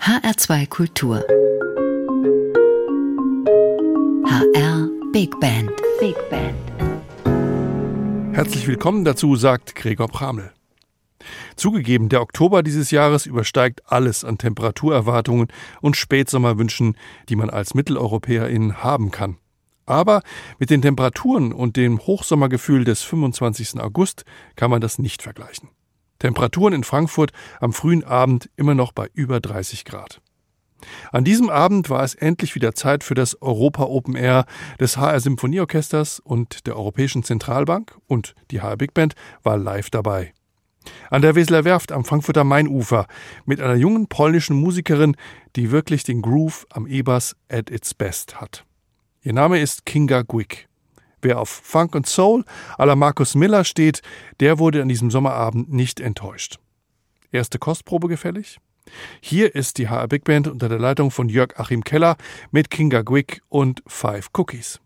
HR2 Kultur. HR Big Band. Big Band. Herzlich willkommen dazu, sagt Gregor Pramel. Zugegeben, der Oktober dieses Jahres übersteigt alles an Temperaturerwartungen und Spätsommerwünschen, die man als Mitteleuropäerin haben kann. Aber mit den Temperaturen und dem Hochsommergefühl des 25. August kann man das nicht vergleichen. Temperaturen in Frankfurt am frühen Abend immer noch bei über 30 Grad. An diesem Abend war es endlich wieder Zeit für das Europa Open Air des HR Symphonieorchesters und der Europäischen Zentralbank und die HR Big Band war live dabei. An der Weseler Werft am Frankfurter Mainufer mit einer jungen polnischen Musikerin, die wirklich den Groove am E-Bass at its best hat. Ihr Name ist Kinga Gwick. Wer auf Funk und Soul à la Markus Miller steht, der wurde an diesem Sommerabend nicht enttäuscht. Erste Kostprobe gefällig? Hier ist die HR Big Band unter der Leitung von Jörg Achim Keller mit Kinga Gwick und Five Cookies.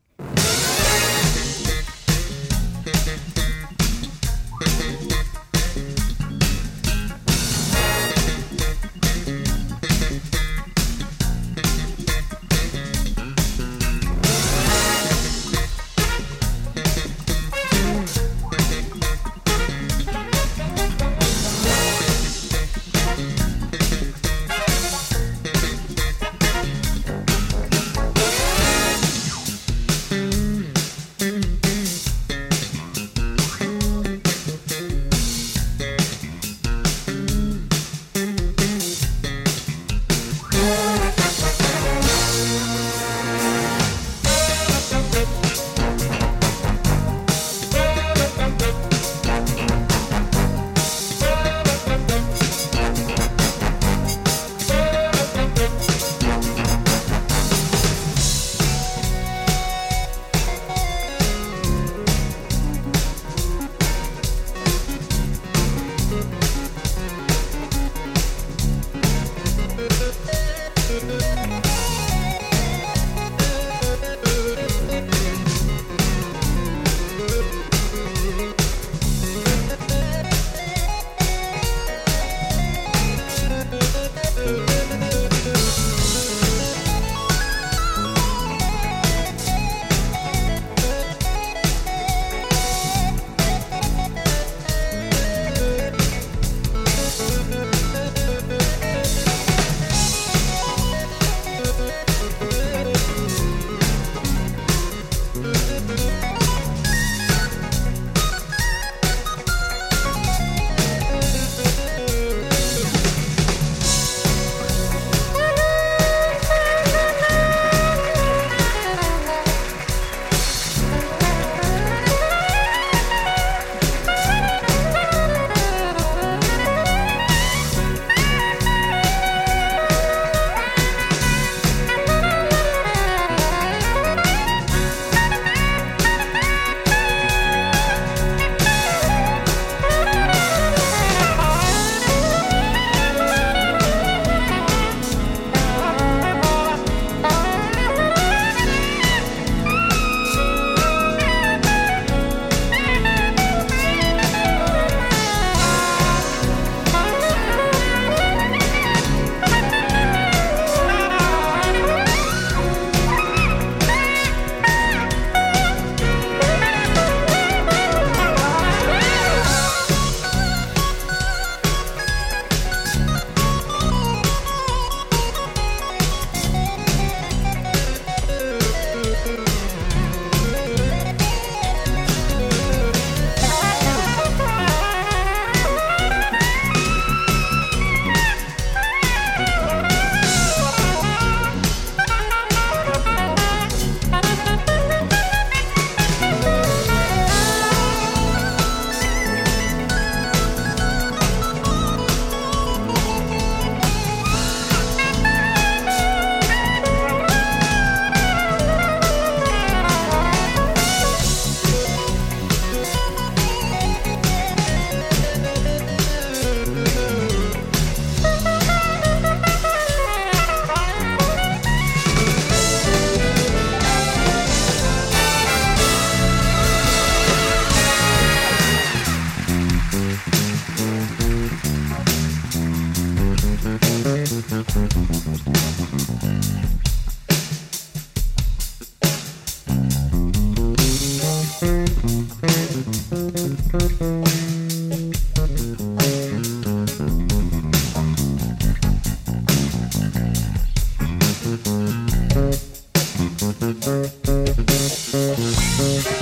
Música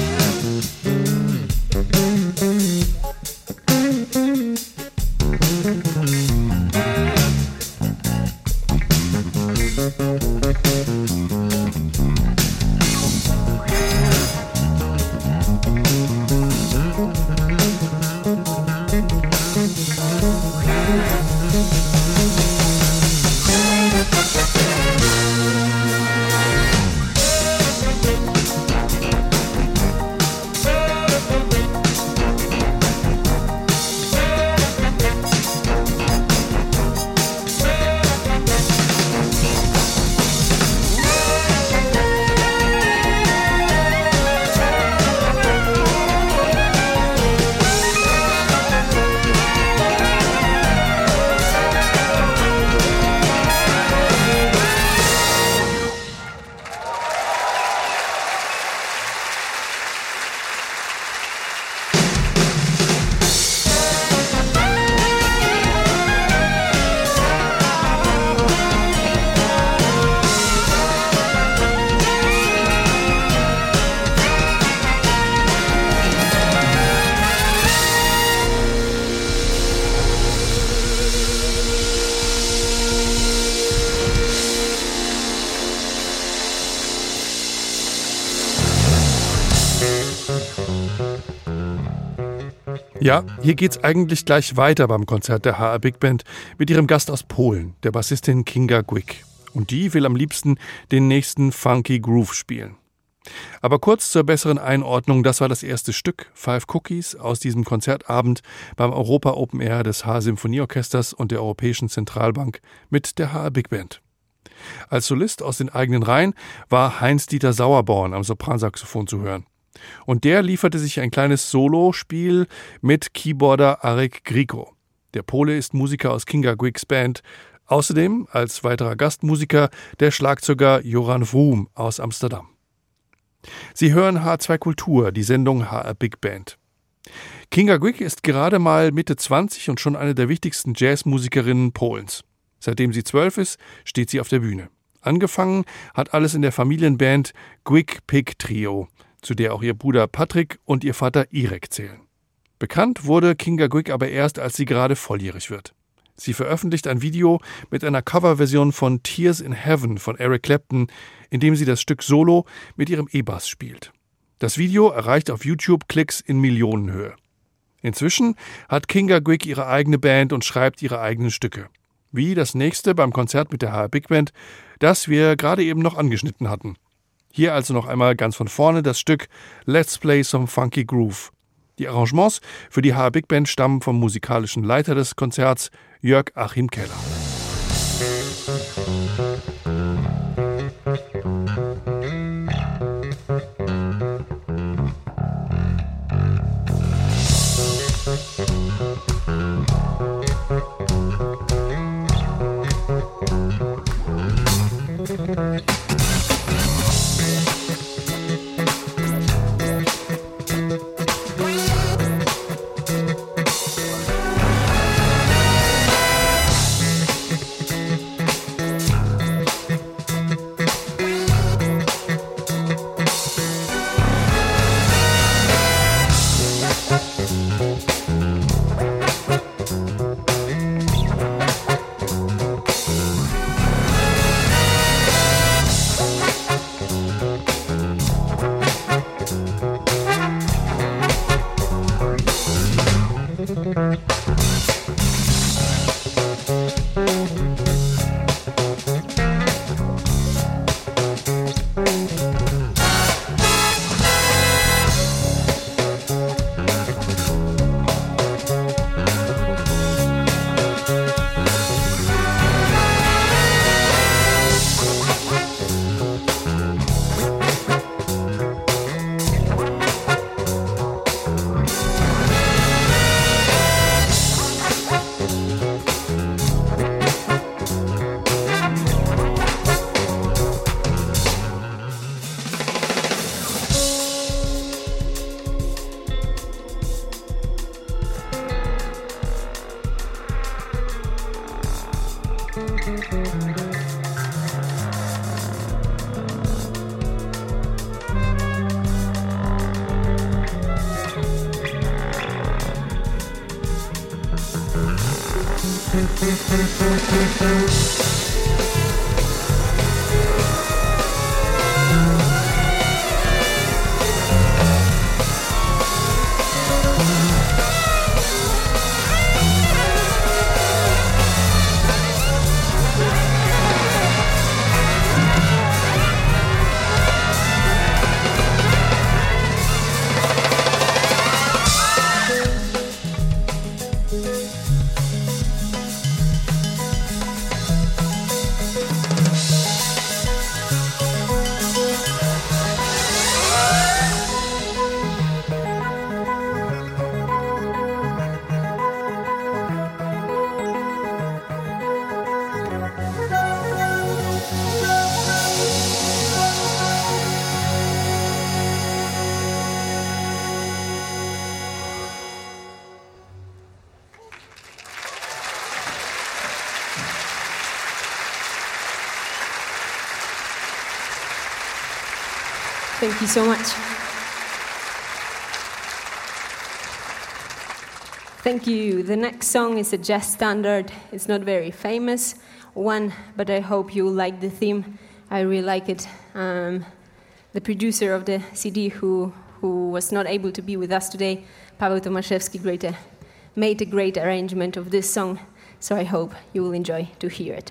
hier geht's eigentlich gleich weiter beim Konzert der HR Big Band mit ihrem Gast aus Polen, der Bassistin Kinga Gwick. Und die will am liebsten den nächsten Funky Groove spielen. Aber kurz zur besseren Einordnung, das war das erste Stück, Five Cookies, aus diesem Konzertabend beim Europa Open Air des HR Symphonieorchesters und der Europäischen Zentralbank mit der HR Big Band. Als Solist aus den eigenen Reihen war Heinz-Dieter Sauerborn am Sopransaxophon zu hören. Und der lieferte sich ein kleines Solospiel mit Keyboarder Arek Griko. Der Pole ist Musiker aus Kinga Gwicks Band. Außerdem als weiterer Gastmusiker der Schlagzeuger Joran Vroom aus Amsterdam. Sie hören H2 Kultur, die Sendung HR Big Band. Kinga Gwick ist gerade mal Mitte 20 und schon eine der wichtigsten Jazzmusikerinnen Polens. Seitdem sie zwölf ist, steht sie auf der Bühne. Angefangen hat alles in der Familienband Gwick Pig Trio, zu der auch ihr Bruder Patrick und ihr Vater Irek zählen. Bekannt wurde Kinga Gwick aber erst, als sie gerade volljährig wird. Sie veröffentlicht ein Video mit einer Coverversion von Tears in Heaven von Eric Clapton, in dem sie das Stück Solo mit ihrem E-Bass spielt. Das Video erreicht auf YouTube Klicks in Millionenhöhe. Inzwischen hat Kinga Gwick ihre eigene Band und schreibt ihre eigenen Stücke. Wie das nächste beim Konzert mit der HR Big Band, das wir gerade eben noch angeschnitten hatten. Hier also noch einmal ganz von vorne das Stück Let's Play Some Funky Groove. Die Arrangements für die HR Big Band stammen vom musikalischen Leiter des Konzerts, Jörg Achim Keller. Thank you so much. Thank you. The next song is a jazz standard. It's not very famous one, but I hope you like the theme. I really like it. Um, the producer of the CD, who, who was not able to be with us today, Paweł Tomaszewski, uh, made a great arrangement of this song, so I hope you will enjoy to hear it.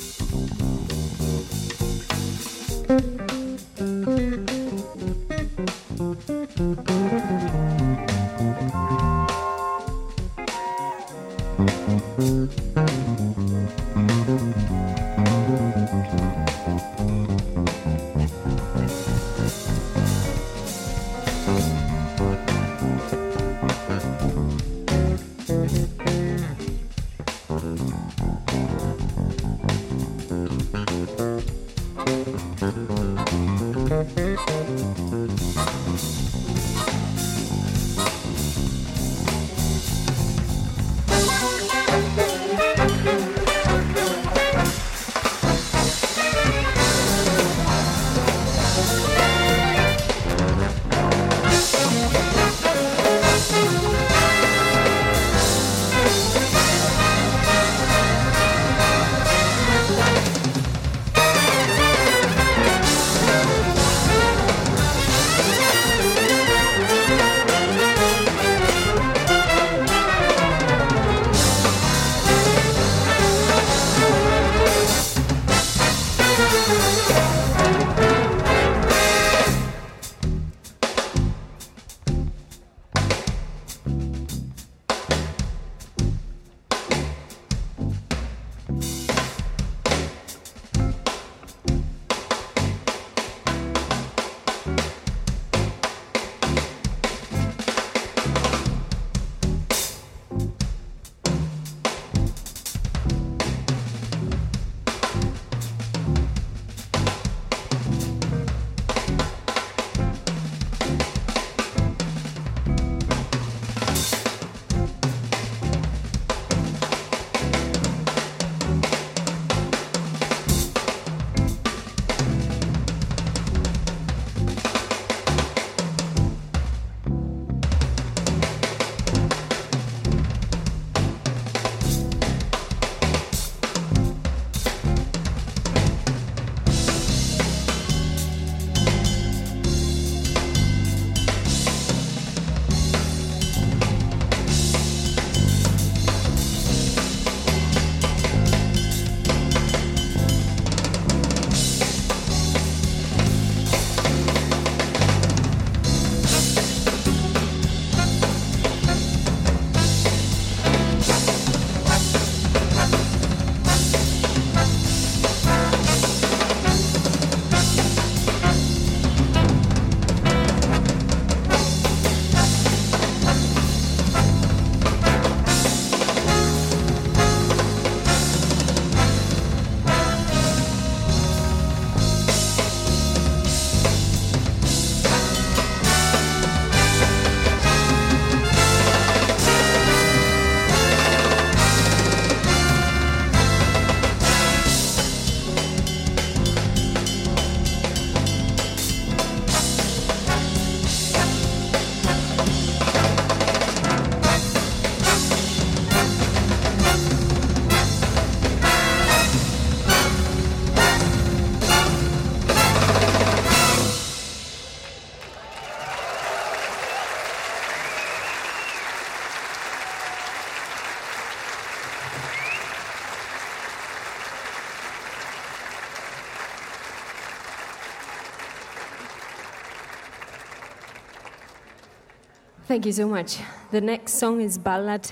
Thank you so much. The next song is Ballad,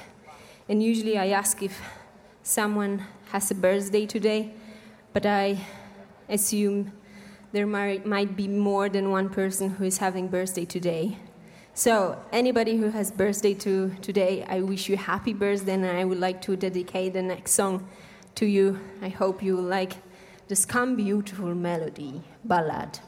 and usually I ask if someone has a birthday today, but I assume there might, be more than one person who is having birthday today. So, anybody who has birthday to today, I wish you happy birthday, and I would like to dedicate the next song to you. I hope you like the Scum Beautiful Melody Ballad.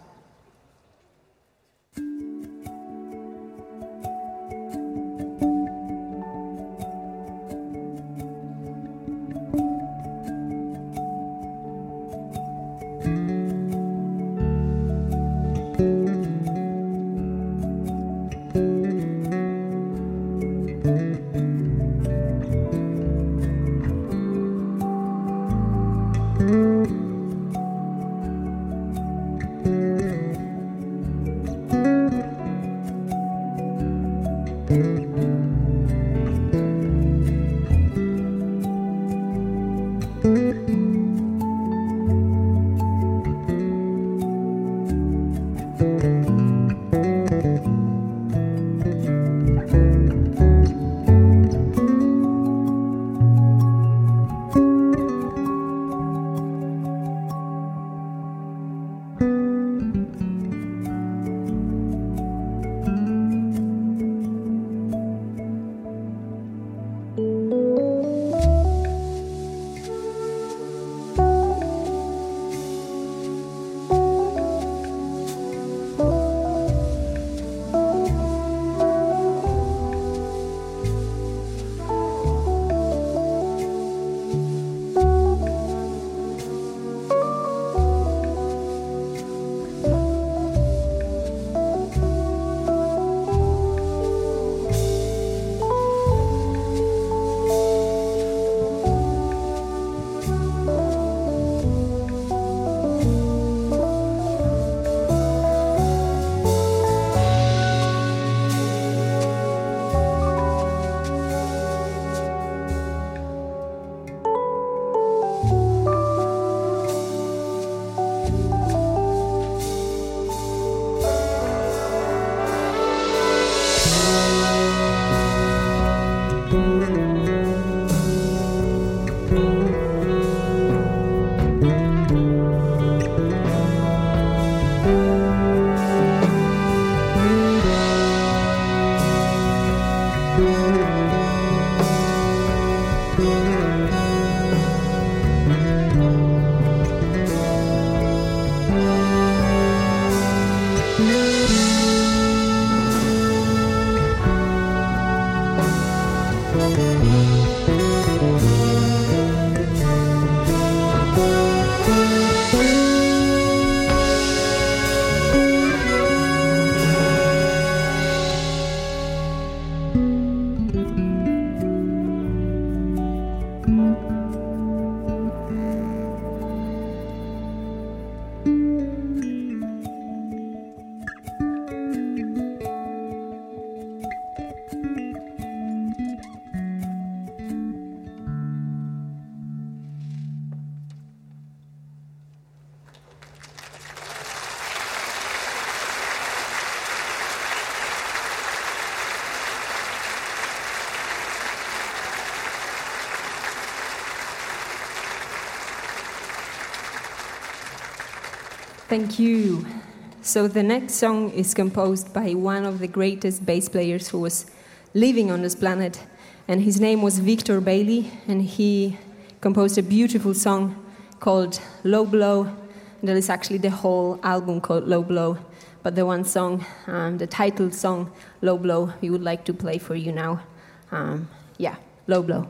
Thank you. So the next song is composed by one of the greatest bass players who was living on this planet, and his name was Victor Bailey, and he composed a beautiful song called Low Blow. That is actually the whole album called Low Blow, but the one song, um, the title song, Low Blow, we would like to play for you now. Um, yeah, Low Blow.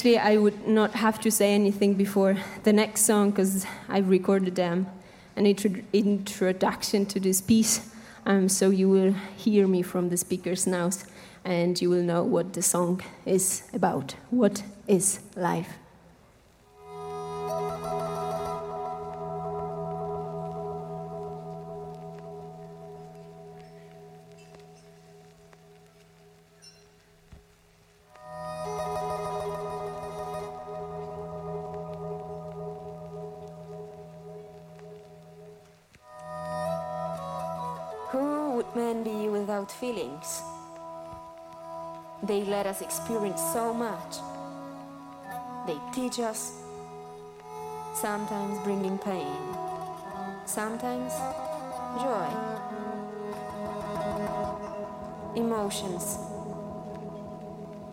Actually, I would not have to say anything before the next song because I've recorded them an intro- introduction to this piece. Um, so you will hear me from the speakers now and you will know what the song is about. What is life? Feelings. They let us experience so much. They teach us, sometimes bringing pain, sometimes joy. Emotions.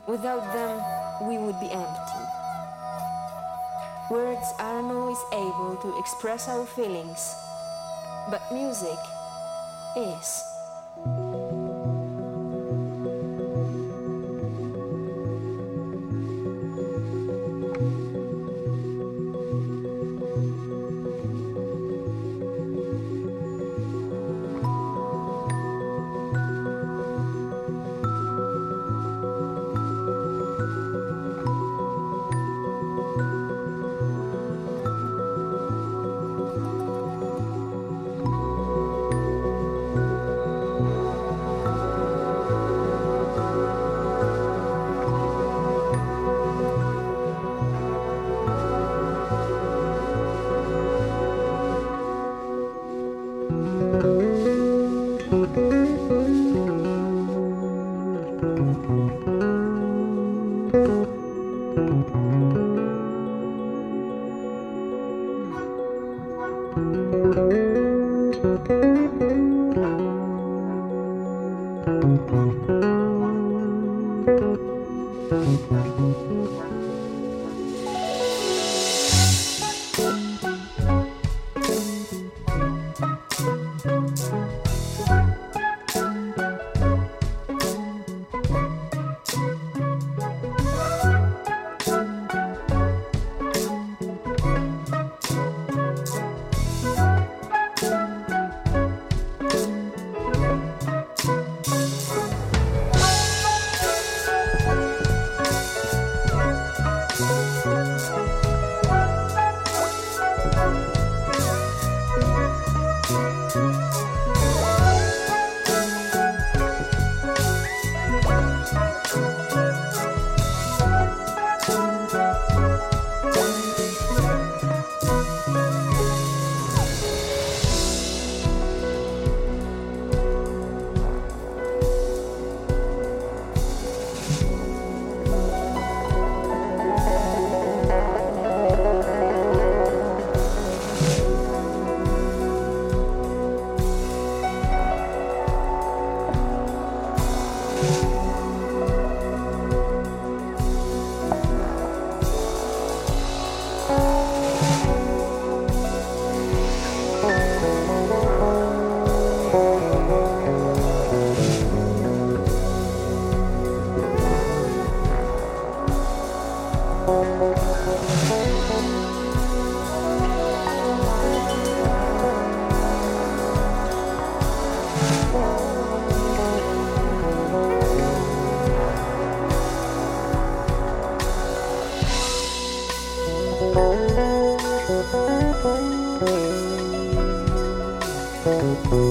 Without them, we would be empty. Words aren't always able to express our feelings, but music is.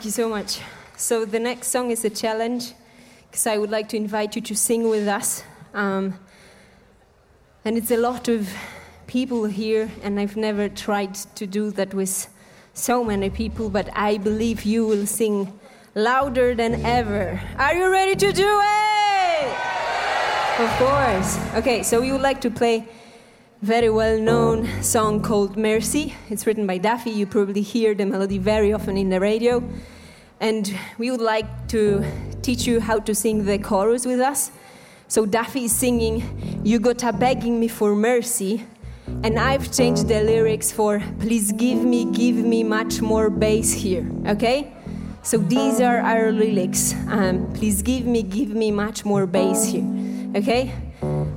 so much. So the next song is a challenge because I would like to invite you to sing with us. Um, and it's a lot of people here, and I've never tried to do that with so many people, but I believe you will sing louder than ever. Are you ready to do it? Of course. Okay, so we would like to play very well known song called Mercy. It's written by Duffy. You probably hear the melody very often in the radio. And we would like to teach you how to sing the chorus with us. So Duffy is singing, You got a begging me for mercy. And I've changed the lyrics for, Please give me, give me much more bass here. Okay? So these are our lyrics. Um, please give me, give me much more bass here. Okay?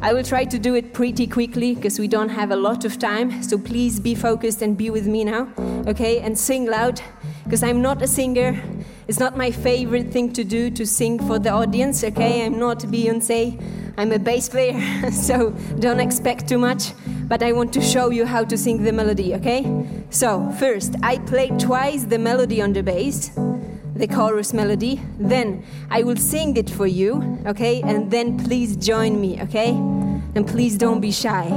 I will try to do it pretty quickly because we don't have a lot of time. So please be focused and be with me now, okay? And sing loud because I'm not a singer. It's not my favorite thing to do to sing for the audience, okay? I'm not Beyonce. I'm a bass player, so don't expect too much. But I want to show you how to sing the melody, okay? So, first, I play twice the melody on the bass the chorus melody. Then I will sing it for you, okay? And then please join me, okay? and please don't be shy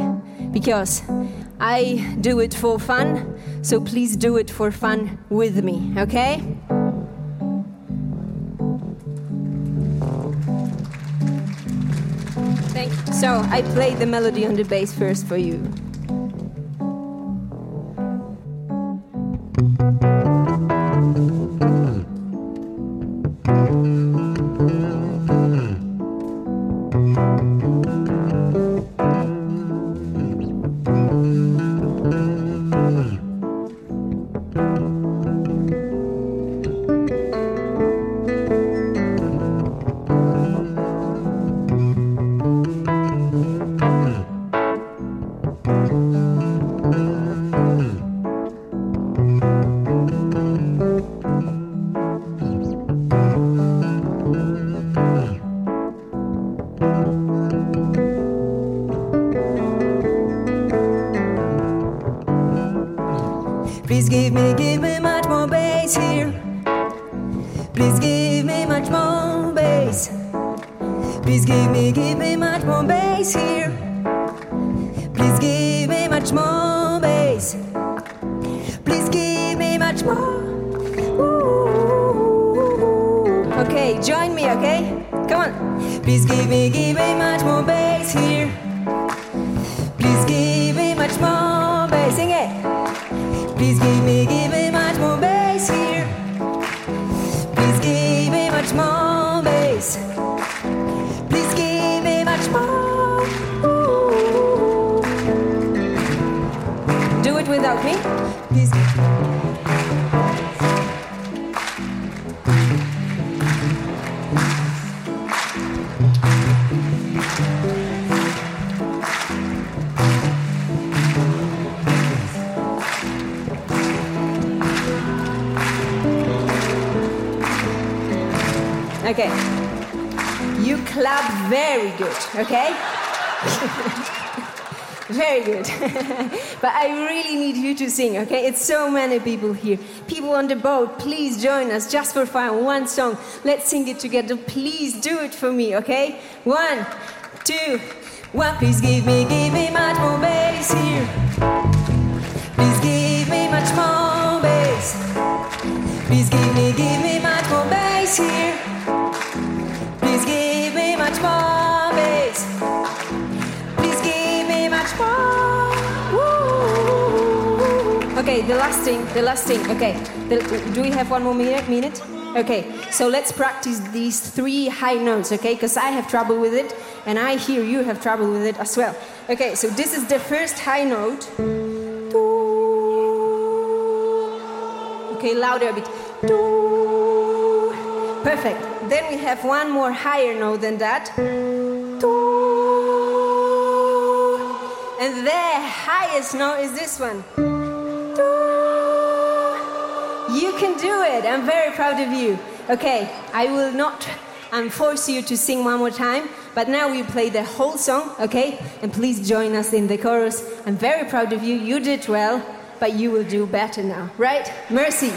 because I do it for fun, so please do it for fun with me, okay? Thank you. So I played the melody on the bass first for you. Please very good. but I really need you to sing, okay? It's so many people here. People on the boat, please join us just for fun. One song. Let's sing it together. Please do it for me, okay? One, two, one. Please give me, give me much more bass here. Please give me much more bass. Please give me, give me much more bass here. Please give me much more Okay, the last thing, the last thing. Okay, the, do we have one more minute? Minute? Okay, so let's practice these three high notes, okay? Because I have trouble with it, and I hear you have trouble with it as well. Okay, so this is the first high note. Okay, louder a bit. Perfect. Then we have one more higher note than that. And the highest note is this one. You can do it. I'm very proud of you. Okay, I will not um, force you to sing one more time, but now we play the whole song, okay? And please join us in the chorus. I'm very proud of you. You did well, but you will do better now, right? Mercy.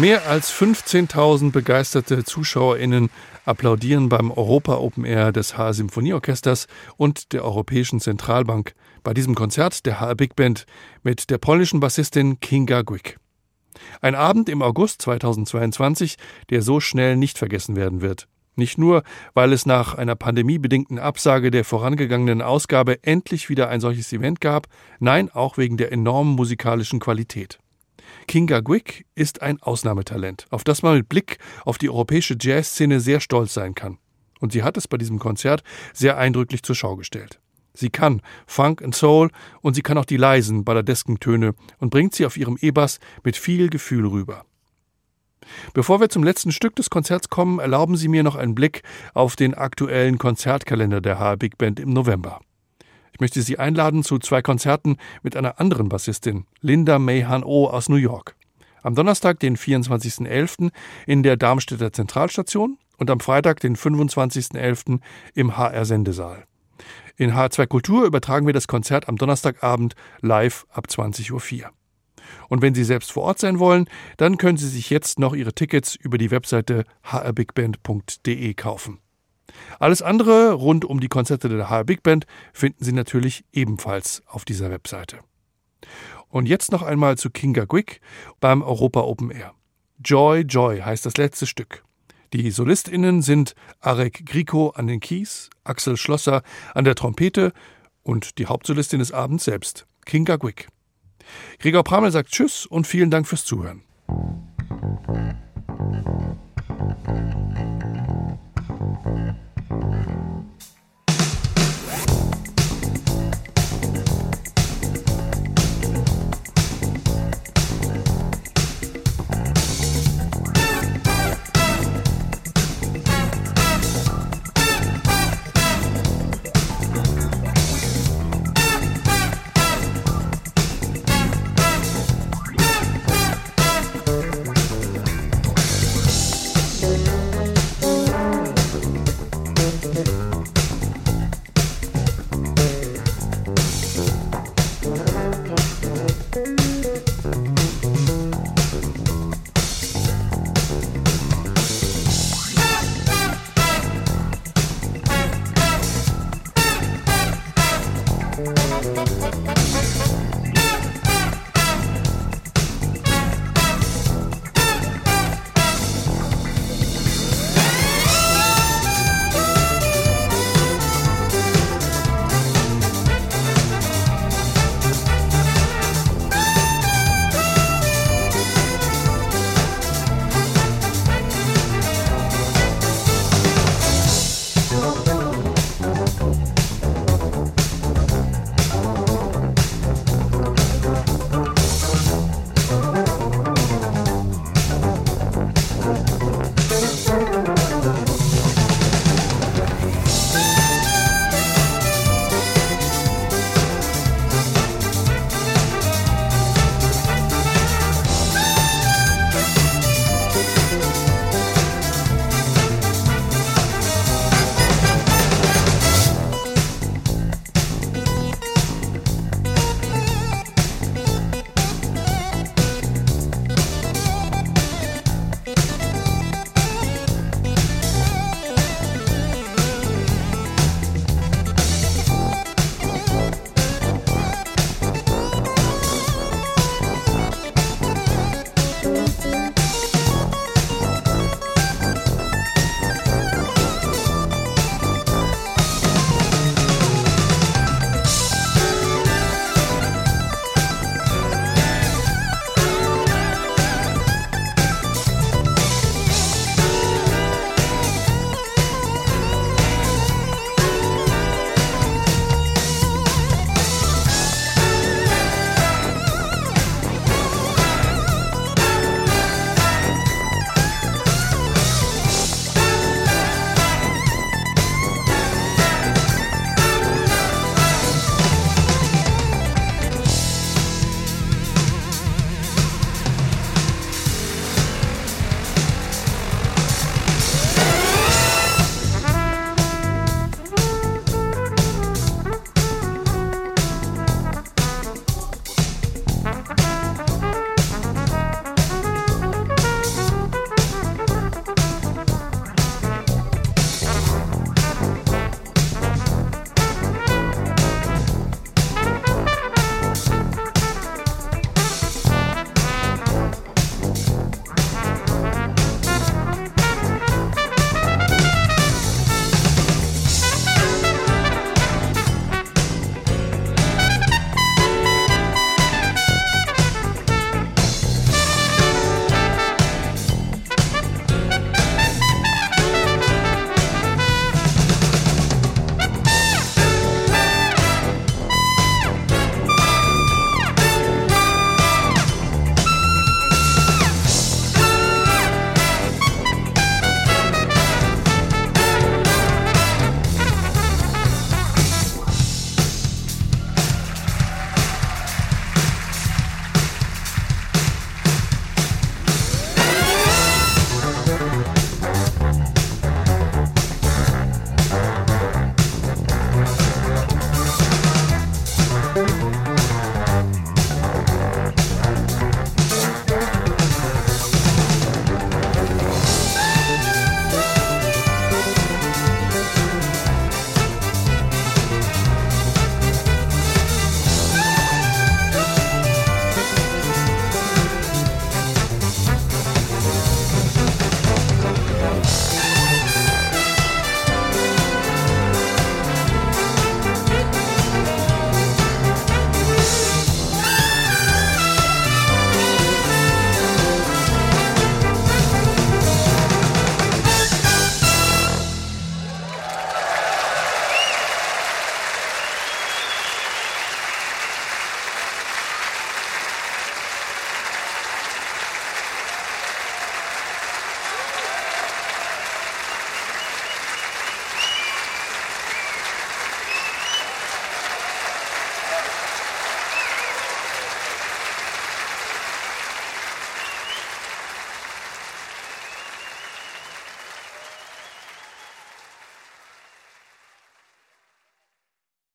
Mehr als 15.000 begeisterte ZuschauerInnen applaudieren beim Europa Open Air des HR Symphonieorchesters und der Europäischen Zentralbank bei diesem Konzert der HR Big Band mit der polnischen Bassistin Kinga Gwick. Ein Abend im August 2022, der so schnell nicht vergessen werden wird. Nicht nur, weil es nach einer pandemiebedingten Absage der vorangegangenen Ausgabe endlich wieder ein solches Event gab, nein, auch wegen der enormen musikalischen Qualität. Kinga Gwick ist ein Ausnahmetalent, auf das man mit Blick auf die europäische Jazzszene sehr stolz sein kann. Und sie hat es bei diesem Konzert sehr eindrücklich zur Schau gestellt. Sie kann Funk und Soul und sie kann auch die leisen Balladeskentöne und bringt sie auf ihrem E-Bass mit viel Gefühl rüber. Bevor wir zum letzten Stück des Konzerts kommen, erlauben Sie mir noch einen Blick auf den aktuellen Konzertkalender der HR Big Band im November. Möchte Sie einladen zu zwei Konzerten mit einer anderen Bassistin, Linda Mayhan O aus New York. Am Donnerstag, den 24.11. in der Darmstädter Zentralstation und am Freitag, den 25.11. im HR Sendesaal. In H2 Kultur übertragen wir das Konzert am Donnerstagabend live ab 20.04 Uhr. Und wenn Sie selbst vor Ort sein wollen, dann können Sie sich jetzt noch Ihre Tickets über die Webseite hrbigband.de kaufen. Alles andere rund um die Konzerte der HR Big Band finden Sie natürlich ebenfalls auf dieser Webseite. Und jetzt noch einmal zu Kinga Gwick beim Europa Open Air. Joy, Joy heißt das letzte Stück. Die SolistInnen sind Arek Griko an den Keys, Axel Schlosser an der Trompete und die Hauptsolistin des Abends selbst, Kinga Gwick. Gregor Pramel sagt Tschüss und vielen Dank fürs Zuhören.